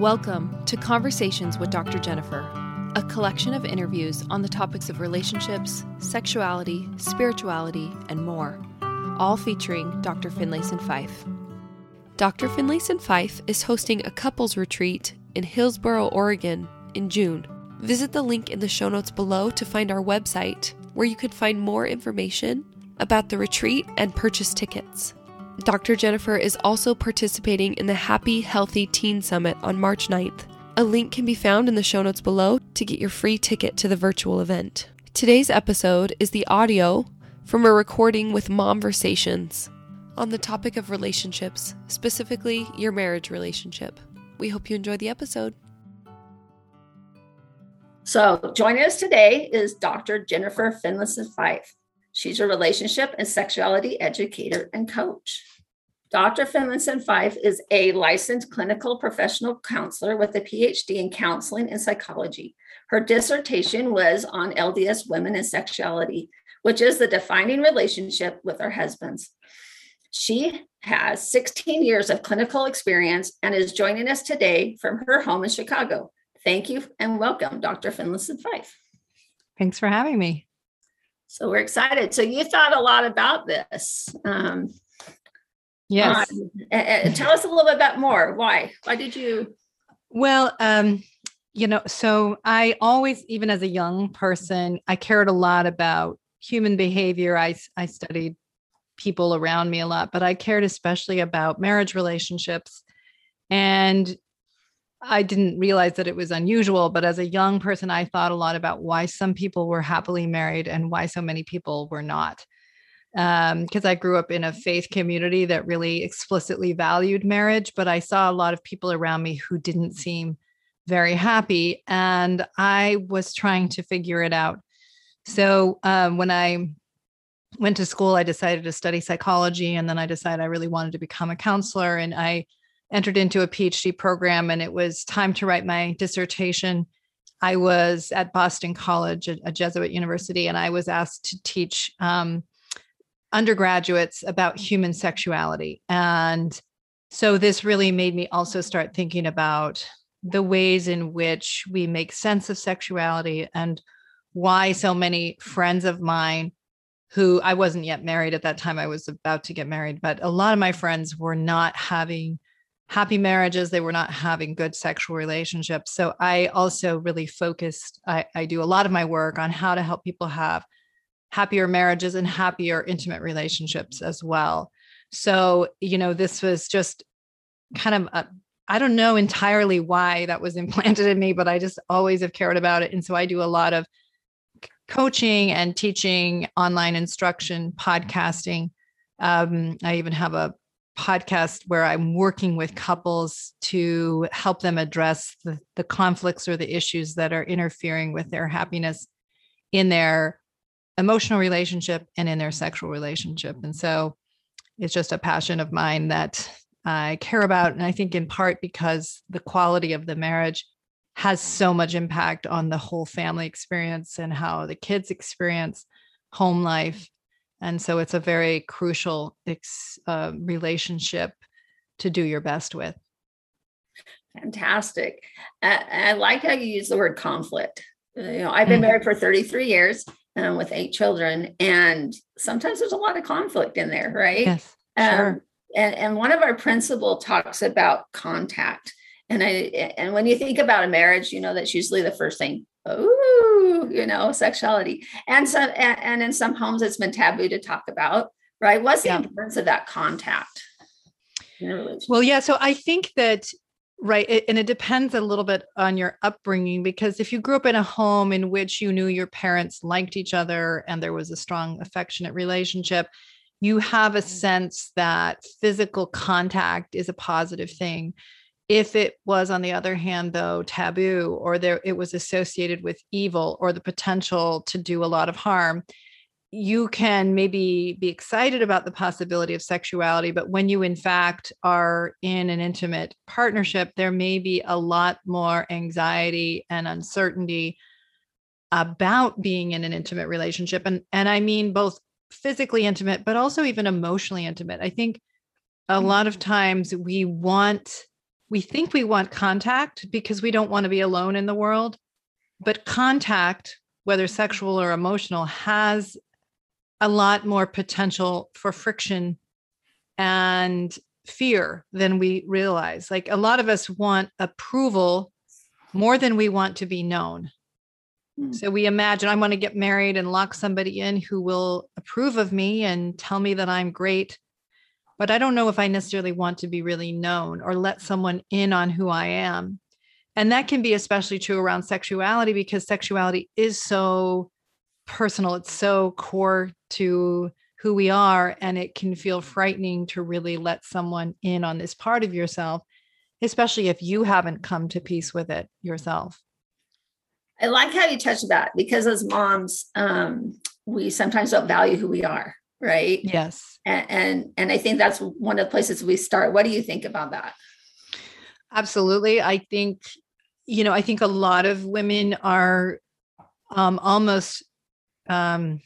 Welcome to Conversations with Dr. Jennifer, a collection of interviews on the topics of relationships, sexuality, spirituality, and more, all featuring Dr. Finlayson Fife. Dr. Finlayson Fife is hosting a couples retreat in Hillsboro, Oregon in June. Visit the link in the show notes below to find our website, where you can find more information about the retreat and purchase tickets. Dr. Jennifer is also participating in the Happy Healthy Teen Summit on March 9th. A link can be found in the show notes below to get your free ticket to the virtual event. Today's episode is the audio from a recording with Momversations on the topic of relationships, specifically your marriage relationship. We hope you enjoy the episode. So, joining us today is Dr. Jennifer Finlayson Fife. She's a relationship and sexuality educator and coach. Dr. Finlayson Fife is a licensed clinical professional counselor with a PhD in counseling and psychology. Her dissertation was on LDS women and sexuality, which is the defining relationship with our husbands. She has 16 years of clinical experience and is joining us today from her home in Chicago. Thank you and welcome, Dr. Finlayson Fife. Thanks for having me. So we're excited. So you thought a lot about this. Um, Yes. Uh, tell us a little bit more. Why? Why did you? Well, um, you know, so I always, even as a young person, I cared a lot about human behavior. I I studied people around me a lot, but I cared especially about marriage relationships. And I didn't realize that it was unusual, but as a young person, I thought a lot about why some people were happily married and why so many people were not because um, I grew up in a faith community that really explicitly valued marriage, but I saw a lot of people around me who didn't seem very happy. And I was trying to figure it out. So um, when I went to school, I decided to study psychology. And then I decided I really wanted to become a counselor. And I entered into a PhD program, and it was time to write my dissertation. I was at Boston College, a, Jesuit university, and I was asked to teach um, undergraduates about mm. human sexuality. And so this really made me also start thinking about the ways in which we make sense of sexuality and why so many friends of mine who I wasn't yet married at that time, I was about to get married, but a lot of my friends were not having happy marriages. They were not having good sexual relationships. So I also really focused, I, I do a lot of my work on how to help people have happier marriages and happier intimate relationships as well. So, you know, this was just kind of a, I don't know entirely why that was implanted in me, but I just always have cared about it. And so I do a lot of coaching and teaching, online instruction, podcasting. Um, I even have a podcast where I'm working with couples to help them address the, the conflicts or the issues that are interfering with their happiness in their emotional relationship and in their sexual relationship. And so it's just a passion of mine that I care about. And I think in part because the quality of the marriage has so much impact on the whole family experience and how the kids experience home life. And so it's a very crucial ex, uh, relationship to do your best with. Fantastic. I, I like how you use the word conflict. You know, I've been mm-hmm. married for 33 years um, with eight children, and sometimes there's a lot of conflict in there, right? Yes, sure. Um, and and one of our principal talks about contact, and I and when you think about a marriage, you know that's usually the first thing. Oh, you know, sexuality, and some and, and in some homes it's been taboo to talk about, right? What's the yeah. importance of that contact? Well, yeah. So I think that Right. It, and it depends a little bit on your upbringing because if you grew up in a home in which you knew your parents liked each other and there was a strong affectionate relationship, you have a mm-hmm. sense that physical contact is a positive thing. If it was, on the other hand, though, taboo or there it was associated with evil or the potential to do a lot of harm, you can maybe be excited about the possibility of sexuality, but when you, in fact, are in an intimate partnership, there may be a lot more anxiety and uncertainty about being in an intimate relationship. And, and I mean both physically intimate, but also even emotionally intimate. I think a lot of mm-hmm. times we want we think we want contact because we don't want to be alone in the world. But contact, whether sexual or emotional, has a lot more potential for friction and fear than we realize. Like a lot of us want approval more than we want to be known. Hmm. So we imagine I want to get married and lock somebody in who will approve of me and tell me that I'm great. But I don't know if I necessarily want to be really known or let someone in on who I am. And that can be especially true around sexuality because sexuality is so personal, it's so core to who we are. And it can feel frightening to really let someone in on this part of yourself, especially if you haven't come to peace with it yourself. I like how you touched that because as moms, um, we sometimes don't value who we are, right? Yes. And, and and I think that's one of the places we start. What do you think about that? Absolutely. I think, you know, I think a lot of women are um, almost um,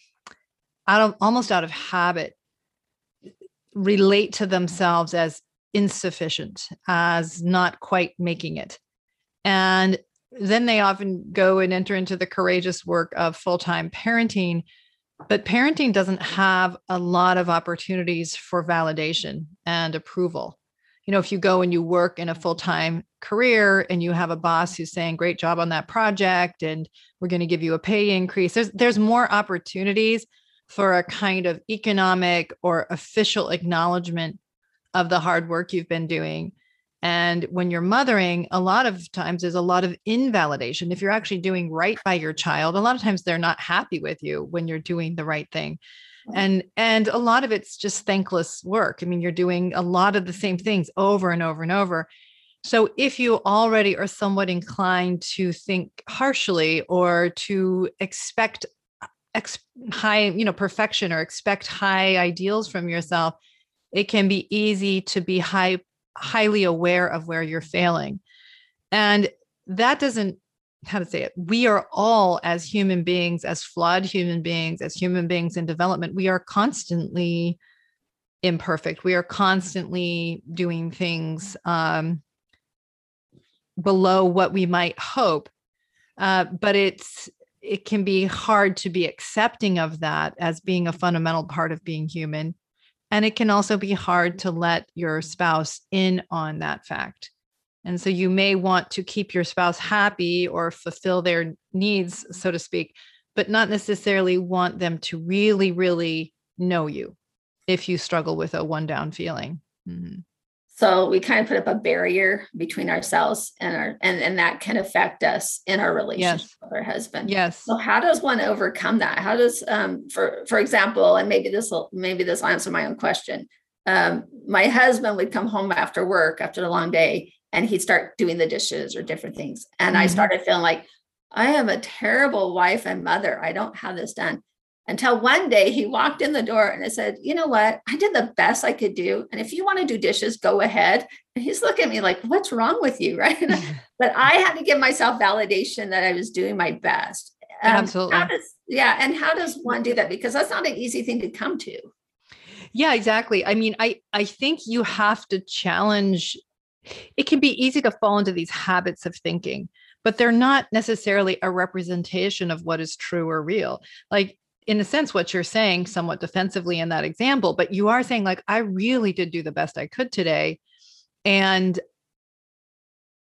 out of almost out of habit relate to themselves as insufficient, as not quite making it. And then they often go and enter into the courageous work of full time parenting. But parenting doesn't have a lot of opportunities for validation and approval. You know, if you go and you work in a full time career and you have a boss who's saying, great job on that project, and we're going to give you a pay increase, there's, there's more opportunities for a kind of economic or official acknowledgement of the hard work you've been doing and when you're mothering, a lot of times there's a lot of invalidation. If you're actually doing right by your child, a lot of times they're not happy with you when you're doing the right thing. And and a lot of it's just thankless work. I mean, you're doing a lot of the same things over and over and over. So if you already are somewhat inclined to think harshly or to expect uh, ex- high, you know, perfection or expect high ideals from yourself, it can be easy to be high highly aware of where you're failing. And that doesn't, how to say it, we are all, as human beings, as flawed human beings, as human beings in development, we are constantly imperfect. We are constantly doing things um, below what we might hope. Uh, but it's, it can be hard to be accepting of that as being a fundamental part of being human and it can also be hard to let your spouse in on that fact. And so you may want to keep your spouse happy or fulfill their needs, so to speak, but not necessarily want them to really, really know you if you struggle with a one down feeling. Mm-hmm. So we kind of put up a barrier between ourselves and our and, and that can affect us in our relationship yes. with our husband. Yes. So how does one overcome that? How does um for for example, and maybe this will maybe this will answer my own question. Um, my husband would come home after work after a long day and he'd start doing the dishes or different things. And mm-hmm. I started feeling like I am a terrible wife and mother. I don't have this done until one day he walked in the door and I said, You know what? I did the best I could do. And if you want to do dishes, go ahead. And he's looking at me like, What's wrong with you? Right. but I had to give myself validation that I was doing my best. Um, Absolutely. Does, yeah. And how does one do that? Because that's not an easy thing to come to. Yeah, exactly. I mean, I I think you have to challenge it can be easy to fall into these habits of thinking but they're not necessarily a representation of what is true or real. Like in a sense what you're saying somewhat defensively in that example but you are saying like i really did do the best i could today and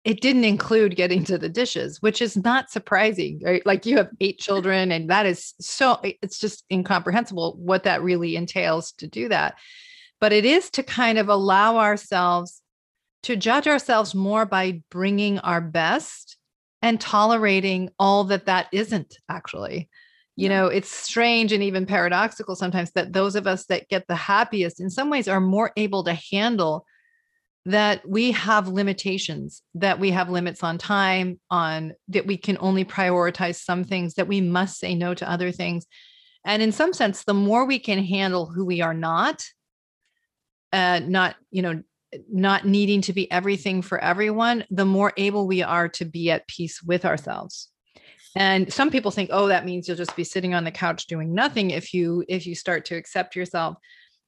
it didn't include getting to the dishes which is not surprising right like you have eight children and that is so it's just incomprehensible what that really entails to do that but it is to kind of allow ourselves to judge ourselves more by bringing our best and tolerating all that that isn't actually. You know it's strange and even paradoxical sometimes that those of us that get the happiest in some ways are more able to handle that we have limitations that we have limits on time on that we can only prioritize some things that we must say no to other things. And in some sense the more we can handle who we are not uh not you know not needing to be everything for everyone the more able we are to be at peace with ourselves. And some people think oh that means you'll just be sitting on the couch doing nothing if you if you start to accept yourself.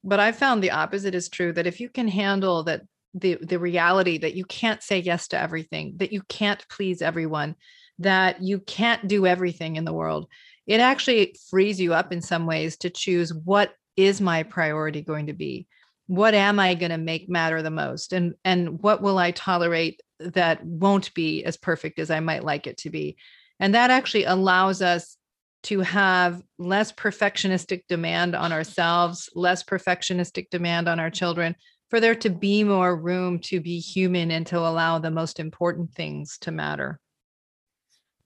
But i found the opposite is true that if you can handle that the the reality that you can't say yes to everything that you can't please everyone that you can't do everything in the world it actually frees you up in some ways to choose what is my priority going to be what am i going to make matter the most? And and what will i tolerate that won't be as perfect as i might like it to be? And that actually allows us to have less perfectionistic demand on ourselves less perfectionistic demand on our children for there to be more room to be human and to allow the most important things to matter.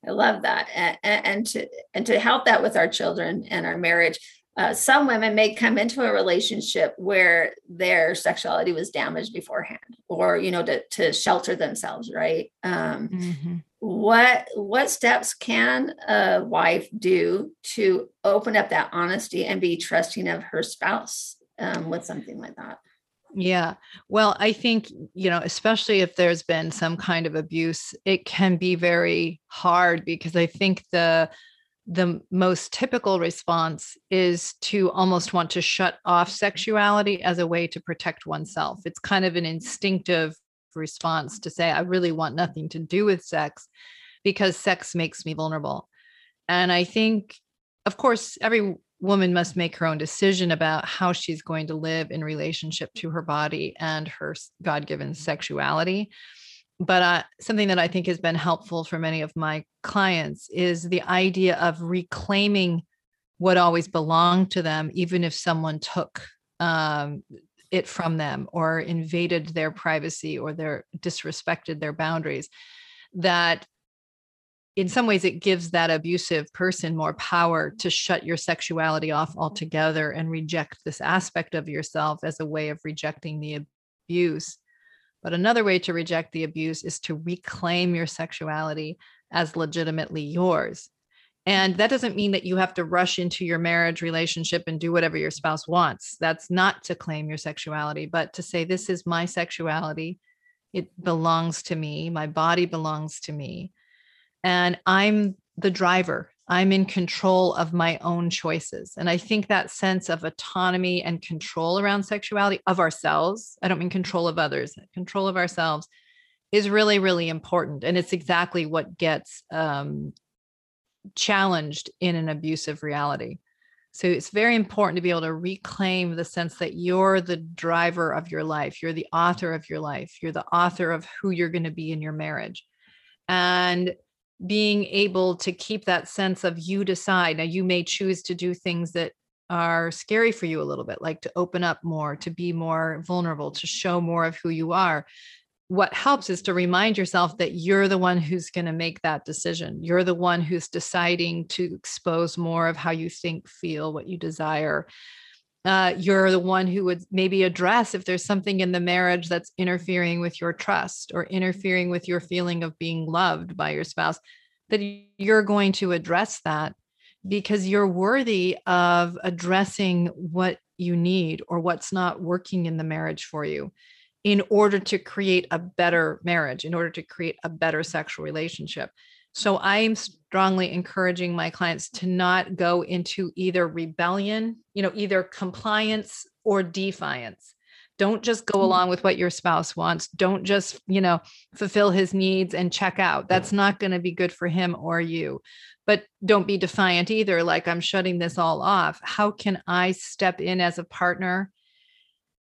I love that, and, and, to and to help that with our children and our marriage. Uh, some women may come into a relationship where their sexuality was damaged beforehand, or you know, to to shelter themselves. Right? Um, mm-hmm. What what steps can a wife do to open up that honesty and be trusting of her spouse um, with something like that? Yeah. Well, I think, you know, especially if there's been some kind of abuse, it can be very hard because I think the the most typical response is to almost want to shut off sexuality as a way to protect oneself. It's kind of an instinctive response to say I really want nothing to do with sex because sex makes me vulnerable. And I think of course every woman must make her own decision about how she's going to live in relationship to her body and her god-given sexuality but uh, something that i think has been helpful for many of my clients is the idea of reclaiming what always belonged to them even if someone took um, it from them or invaded their privacy or their disrespected their boundaries that in some ways it gives that abusive person more power to shut your sexuality off altogether and reject this aspect of yourself as a way of rejecting the abuse but another way to reject the abuse is to reclaim your sexuality as legitimately yours. And that doesn't mean that you have to rush into your marriage relationship and do whatever your spouse wants. That's not to claim your sexuality but to say this is my sexuality. It belongs to me. My body belongs to me. And I'm the driver. I'm in control of my own choices. And I think that sense of autonomy and control around sexuality of ourselves, I don't mean control of others, control of ourselves is really, really important. And it's exactly what gets um, challenged in an abusive reality. So it's very important to be able to reclaim the sense that you're the driver of your life, you're the author of your life, you're the author of who you're going to be in your marriage. And being able to keep that sense of you decide. Now, you may choose to do things that are scary for you a little bit, like to open up more, to be more vulnerable, to show more of who you are. What helps is to remind yourself that you're the one who's going to make that decision. You're the one who's deciding to expose more of how you think, feel, what you desire uh, you're the one who would maybe address if there's something in the marriage that's interfering with your trust or interfering with your feeling of being loved by your spouse, that you're going to address that because you're worthy of addressing what you need or what's not working in the marriage for you in order to create a better marriage, in order to create a better sexual relationship. So I'm strongly encouraging my clients to not go into either rebellion, you know, either compliance or defiance. Don't just go mm. along with what your spouse wants. Don't just, you know, fulfill his needs and check out. That's not going to be good for him or you. But don't be defiant either, like I'm shutting this all off. How can I step in as a partner?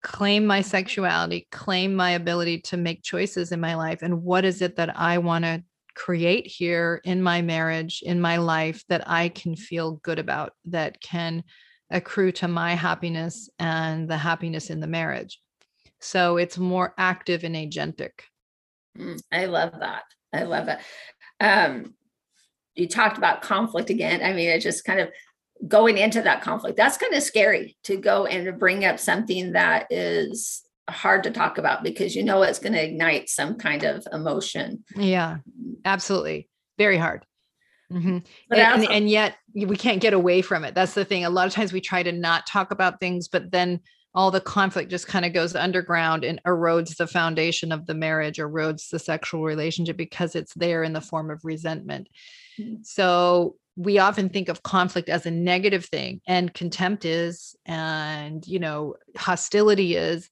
claim my sexuality, claim my ability to make choices in my life. And what is it that I want to create here in my marriage, in my life that I can feel good about, that can accrue to my happiness and the happiness in the marriage. So it's more active and agentic. Mm, I love that. I love it. Um, you talked about conflict again. I mean, it just kind of going into that conflict. That's kind of scary to go and bring up something that is hard to talk about because you know it's going to ignite some kind of emotion. Yeah, absolutely. Very hard. Mm-hmm. And, also- and, yet we can't get away from it. That's the thing. A lot of times we try to not talk about things, but then all the conflict just kind of goes underground and erodes the foundation of the marriage, erodes the sexual relationship because it's there in the form of resentment. Mm-hmm. So we often think of conflict as a negative thing and contempt is and you know hostility is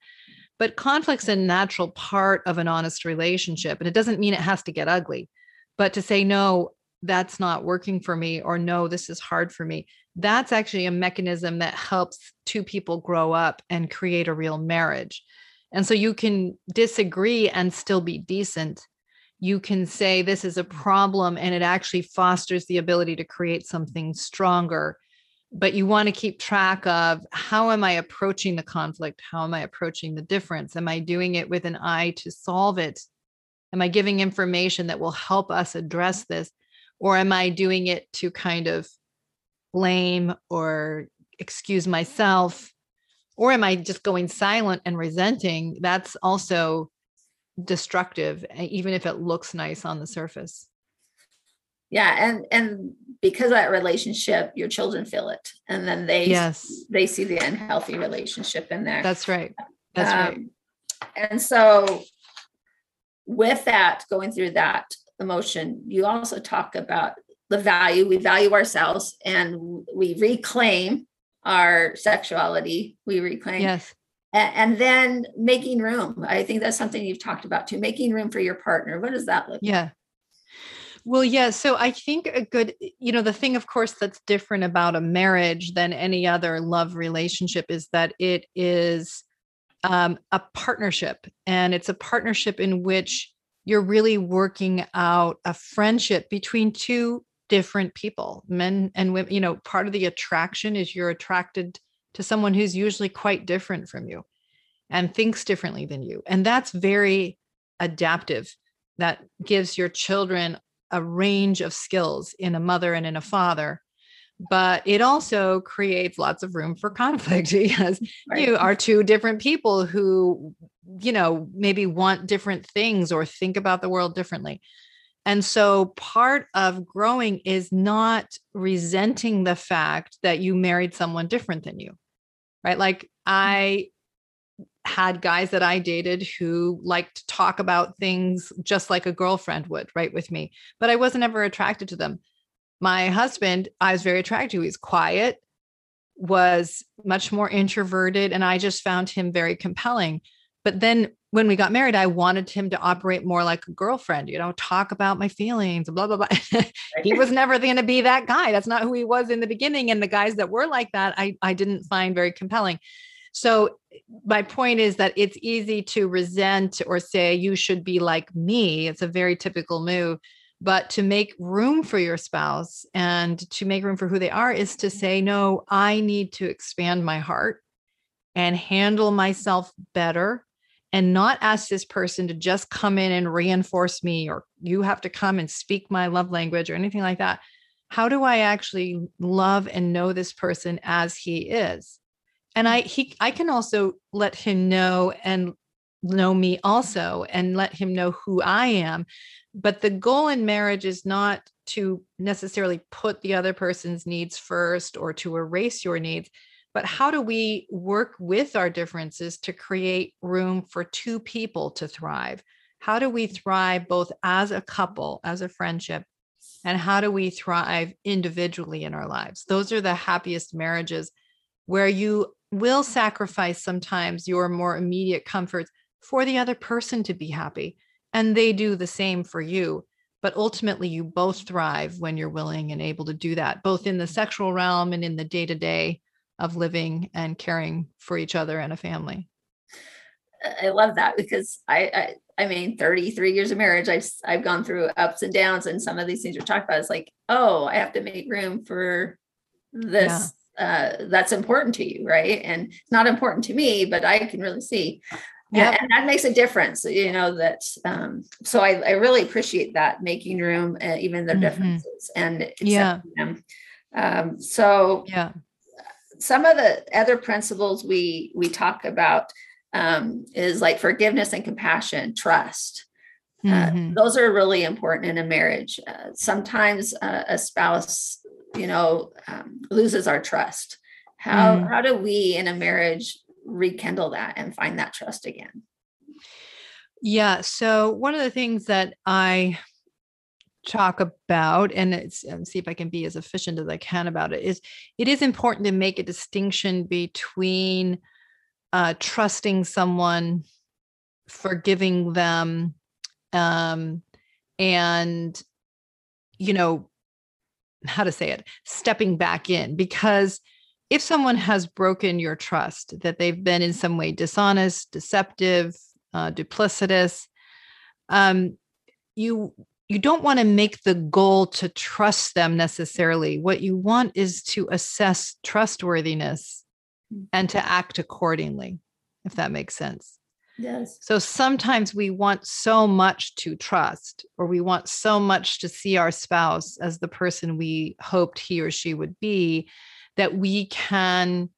but conflict's a natural part of an honest relationship and it doesn't mean it has to get ugly. But to say no that's not working for me or no this is hard for me that's actually a mechanism that helps two people grow up and create a real marriage. And so you can disagree and still be decent. You can say this is a problem and it actually fosters the ability to create something stronger but you want to keep track of how am i approaching the conflict? How am i approaching the difference? Am i doing it with an eye to solve it? Am i giving information that will help us address this? Or am i doing it to kind of blame or excuse myself? Or am i just going silent and resenting? That's also destructive even if it looks nice on the surface yeah and and because of that relationship your children feel it and then they yes. they see the unhealthy relationship in there. That's right. That's um, right. and so with that going through that emotion you also talk about the value we value ourselves and we reclaim our sexuality we reclaim yes. And, then making room. I think that's something you've talked about too making room for your partner. What does that look yeah. like? Well, yeah. So I think a good, you know, the thing, of course, that's different about a marriage than any other love relationship is that it is um, a partnership. And it's a partnership in which you're really working out a friendship between two different people, men and women. You know, part of the attraction is you're attracted to someone who's usually quite different from you and thinks differently than you. And that's very adaptive. That gives your children a range of skills in a mother and in a father but it also creates lots of room for conflict because right. you are two different people who you know maybe want different things or think about the world differently. And so part of growing is not resenting the fact that you married someone different than you right? Like mm-hmm. i had guys that I dated who liked to talk about things just like a girlfriend would, right, with me, but I wasn't ever attracted to them. My husband, I was very attracted to. He's quiet, was much more introverted, and I just found him very compelling. But then when we got married, I wanted him to operate more like a girlfriend, you know, talk about my feelings, blah, blah, blah. he was never going to be that guy. That's not who he was in the beginning. And the guys that were like that, I, I didn't find very compelling. So my point is that it's easy to resent or say you should be like me. It's a very typical move. But to make room for your spouse and to make room for who they are is to say, no, I need to expand my heart and handle myself better and not ask this person to just come in and reinforce me or you have to come and speak my love language or anything like that. How do I actually love and know this person as he is? And i he i can also let him know and know me also and let him know who i am. But the goal in marriage is not to necessarily put the other person's needs first or to erase your needs but how do we work with our differences to create room for two people to thrive? How do we thrive both as a couple as a friendship and how do we thrive individually in our lives? Those are the happiest marriages where you will sacrifice sometimes your more immediate comforts for the other person to be happy. And they do the same for you. But ultimately, you both thrive when you're willing and able to do that, both in the sexual realm and in the day to day of living and caring for each other and a family. I love that because I, I, I mean, 33 years of marriage, I've I've gone through ups and downs, and some of these things you're talking about is like, oh, I have to make room for this uh, that's important to you, right? And it's not important to me, but I can really see. Yeah, and that makes a difference, you know. That um, so I, I really appreciate that making room, uh, even their mm-hmm. differences, and yeah. Them. Um, so yeah, some of the other principles we we talk about um, is like forgiveness and compassion, trust. Uh, mm-hmm. Uh, those are really important in a marriage. Uh, sometimes uh, a spouse you know um, loses our trust how mm. how do we in a marriage rekindle that and find that trust again yeah so one of the things that i talk about and it's and see if i can be as efficient as i can about it is it is important to make a distinction between uh, trusting someone, forgiving them, um, and you know how to say it, stepping back in because if someone has broken your trust, that they've been in some way dishonest, deceptive, uh, duplicitous, um, you you don't want to make the goal to trust them necessarily. What you want is to assess trustworthiness hmm. and to act accordingly, if that makes sense. Yes. So sometimes we want so much to trust, or we want so much to see our spouse as the person we hoped he or she would be, that we can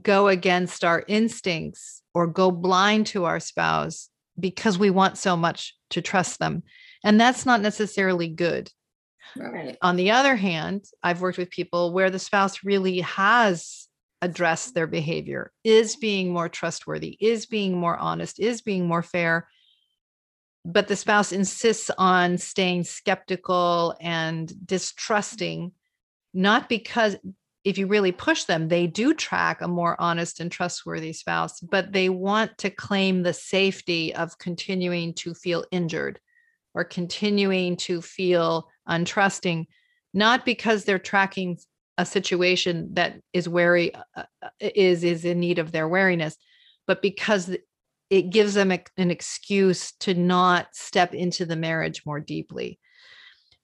go against our instincts or go blind to our spouse because we want so much to trust them. And that's not necessarily good. Right. On the other hand, I've worked with people where the spouse really has addressed their behavior, is being more trustworthy, is being more honest, is being more fair. But the spouse insists on staying skeptical and distrusting, not because if you really push them, they do track a more honest and trustworthy spouse, but they want to claim the safety of continuing to feel injured or continuing to feel untrusting, not because they're tracking a situation that is wary uh, uh is is in need of their wariness, but because it gives them an excuse to not step into the marriage more deeply.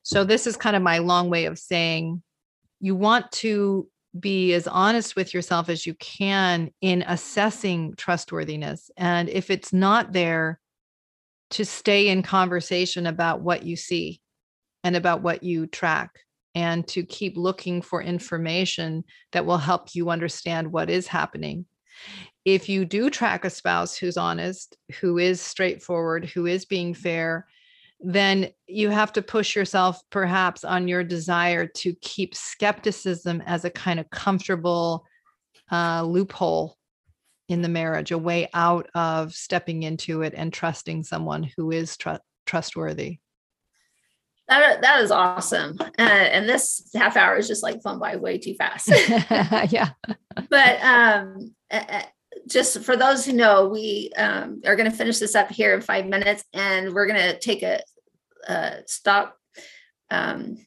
So this is kind of my long way of saying you want to be as honest with yourself as you can in assessing trustworthiness. And if it's not there, to stay in conversation about what you see and about what you track and to keep looking for information that will help you understand what is happening. If you do track a spouse who's honest, who is straightforward, who is being fair, then you have to push yourself perhaps on your desire to keep skepticism as a kind of comfortable uh, loophole in the marriage, a way out of stepping into it and trusting someone who is tr- trustworthy. That, that is awesome. Uh, and this half hour is just like flown by way too fast. yeah. But um, just for those who know, we um, are going to finish this up here in five minutes and we're going to take a, a stop um,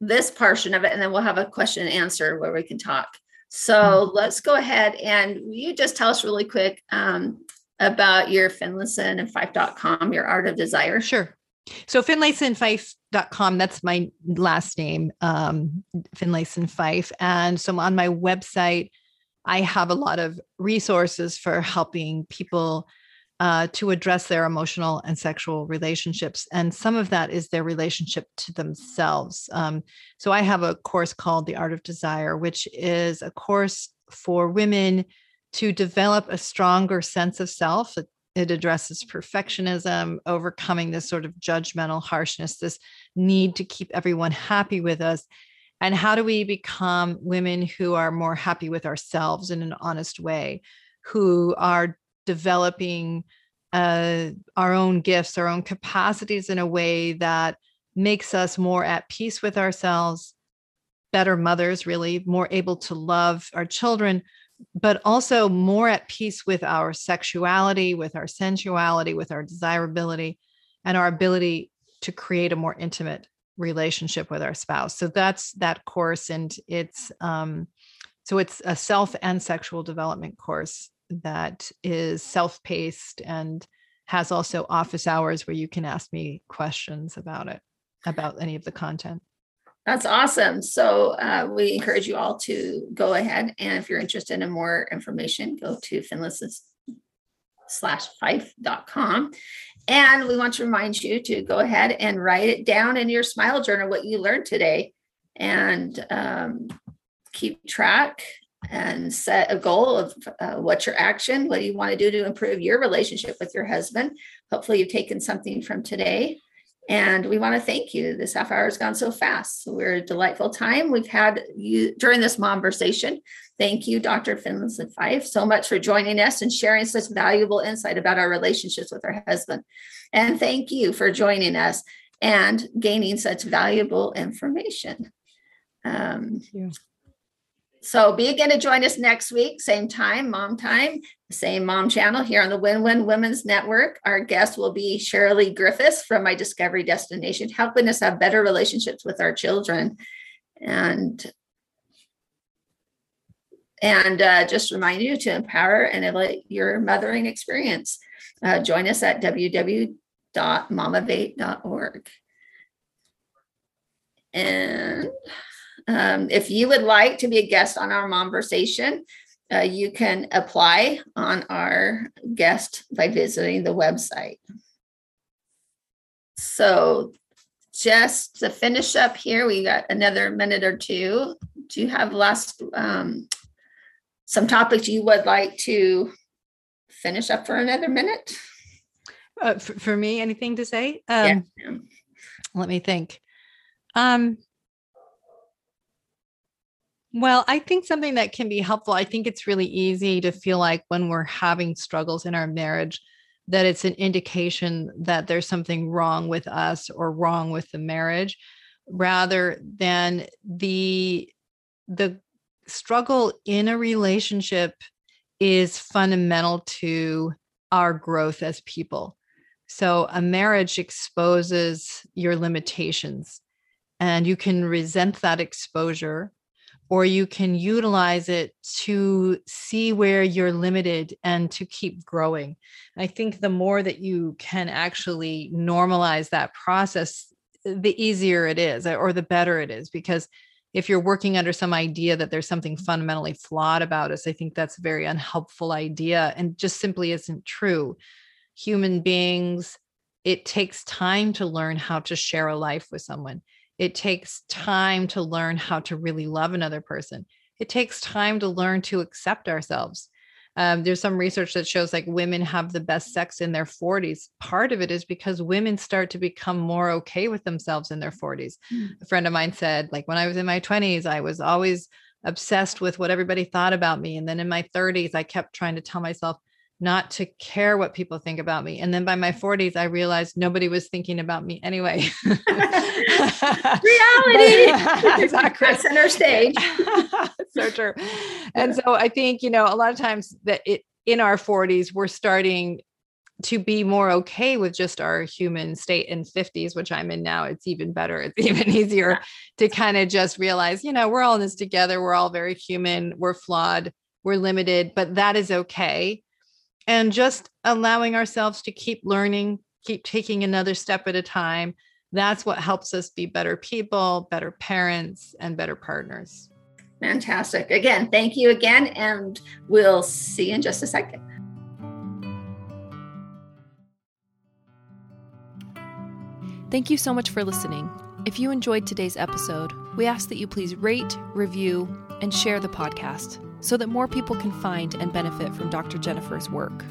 this portion of it and then we'll have a question and answer where we can talk. So mm-hmm. let's go ahead and you just tell us really quick um, about your Finlayson and Fife.com, your art of desire. Sure. So finlaysonfife.com, that's my last name, um, Finlayson Fife. And so on my website, I have a lot of resources for helping people uh, to address their emotional and sexual relationships. And some of that is their relationship to themselves. Um, so I have a course called The Art of Desire, which is a course for women to develop a stronger sense of self. It, it addresses perfectionism, overcoming this sort of judgmental harshness, this need to keep everyone happy with us. And how do we become women who are more happy with ourselves in an honest way, who are developing uh, our own gifts, our own capacities in a way that makes us more at peace with ourselves, better mothers, really, more able to love our children, but also more at peace with our sexuality, with our sensuality, with our desirability, and our ability to create a more intimate relationship with our spouse. So that's that course, and it's um, so it's a self and sexual development course that is self-paced and has also office hours where you can ask me questions about it about any of the content that's awesome. So uh, we encourage you all to go ahead and if you're interested in more information go to finlayson slash fife.com and we want to remind you to go ahead and write it down in your smile journal what you learned today and um, keep track and set a goal of uh, what's your action what do you want to do to improve your relationship with your husband. Hopefully you've taken something from today and we want to thank you. This half hour has gone so fast. So we're a delightful time. We've had you during this conversation thank you dr finlayson fife so much for joining us and sharing such valuable insight about our relationships with our husband. And thank you for joining us and gaining such valuable information. Um, So be again to join us next week, same time, mom time, same mom channel here on the Win Win Women's Network. Our guest will be Shirley Griffiths from My Discovery Destination, helping us have better relationships with our children. And and uh, just remind you to empower and elevate your mothering experience. Uh, join us at www.mamavate.org. And um, if you would like to be a guest on our Momversation, uh, you can apply on our guest by visiting the website. So just to finish up here, we got another minute or two. Do you have last um, some topics you would like to finish up for another minute? Uh, for, for, me, anything to say? Um, yeah. Let me think. Um, well, I think something that can be helpful, I think it's really easy to feel like when we're having struggles in our marriage, that it's an indication that there's something wrong with us or wrong with the marriage rather than the the struggle in a relationship is fundamental to our growth as people. So a marriage exposes your limitations and you can resent that exposure or you can utilize it to see where you're limited and to keep growing. I think the more that you can actually normalize that process, the easier it is or the better it is because if you're working under some idea that there's something fundamentally flawed about us, I think that's a very unhelpful idea and just simply isn't true. Human beings, it takes time to learn how to share a life with someone. It takes time to learn how to really love another person. It takes time to learn to accept ourselves. Um, there's some research that shows like women have the best sex in their 40s. Part of it is because women start to become more okay with themselves in their 40s. Mm. A friend of mine said, like, when I was in my 20s, I was always obsessed with what everybody thought about me. And then in my 30s, I kept trying to tell myself, not to care what people think about me. And then by my mm. 40s, I realized nobody was thinking about me anyway. Reality. exactly. Center stage. so true. And so I think, you know, a lot of times that it in our 40s, we're starting to be more okay with just our human state in 50s which i'm in now it's even better it's even easier yeah. to kind of just realize you know we're all in this together we're all very human we're flawed we're limited but that is okay and just allowing ourselves to keep learning, keep taking another step at a time. That's what helps us be better people, better parents, and better partners. Fantastic. Again, thank you again, and we'll see you in just a second. Thank you so much for listening. If you enjoyed today's episode, we ask that you please rate, review, and share the podcast so that more people can find and benefit from Dr. Jennifer's work.